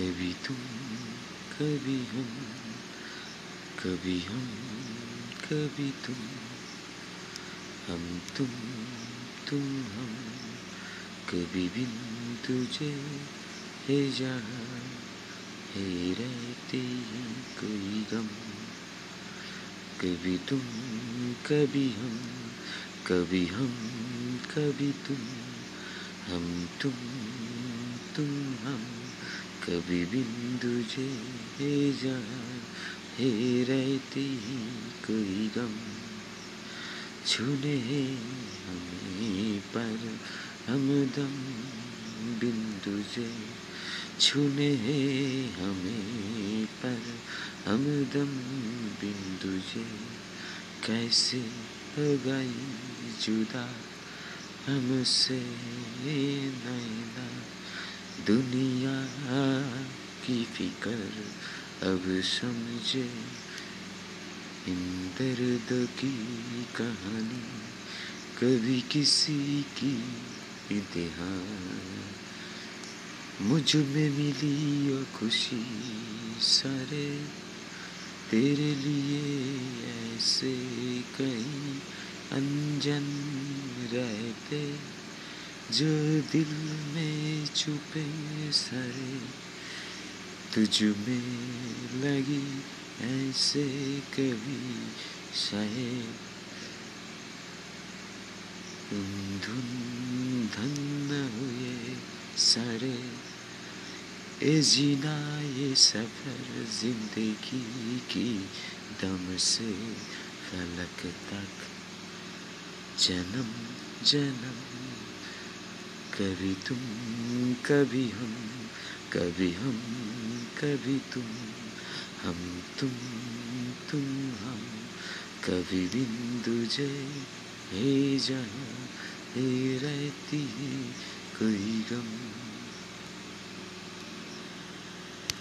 कभी तुम, कभी हम कभी हम, कभी तुम। हम तुम तुम हम, कभी बिन तुझे हे जहाँ, है रहते ही कोई गम। कभी तुम, कभी हम कभी हम, कभी तुम। हम तुम तुम हम। कभी बिंदु जे है जहाँ है रहते कोई गम। छूने हमें पर हम दम, बिंदु जे। छूने हमें पर हम दम, बिंदु जे। कैसे हो गई जुदा हमसे नैना। दुनिया की फिकर, अब समझे इन दर्द की कहानी। कभी किसी की इंतहा मुझमें मिली वो खुशी, सारे तेरे लिए ऐसे कई अनजन रहते। जो दिल में छुपे सारे तुझ में लगी ऐसे कभी शायद धुन धन हुए सारे। ए जीना, ये सफ़र ज़िंदगी की दम से फलक तक। जन्म जन्म, कभी तुम, कभी हम कभी हम कभी तुम, हम तुम तुम हम। कभी बिंदु जय, हे जहाँ, हे रहती कोई गम।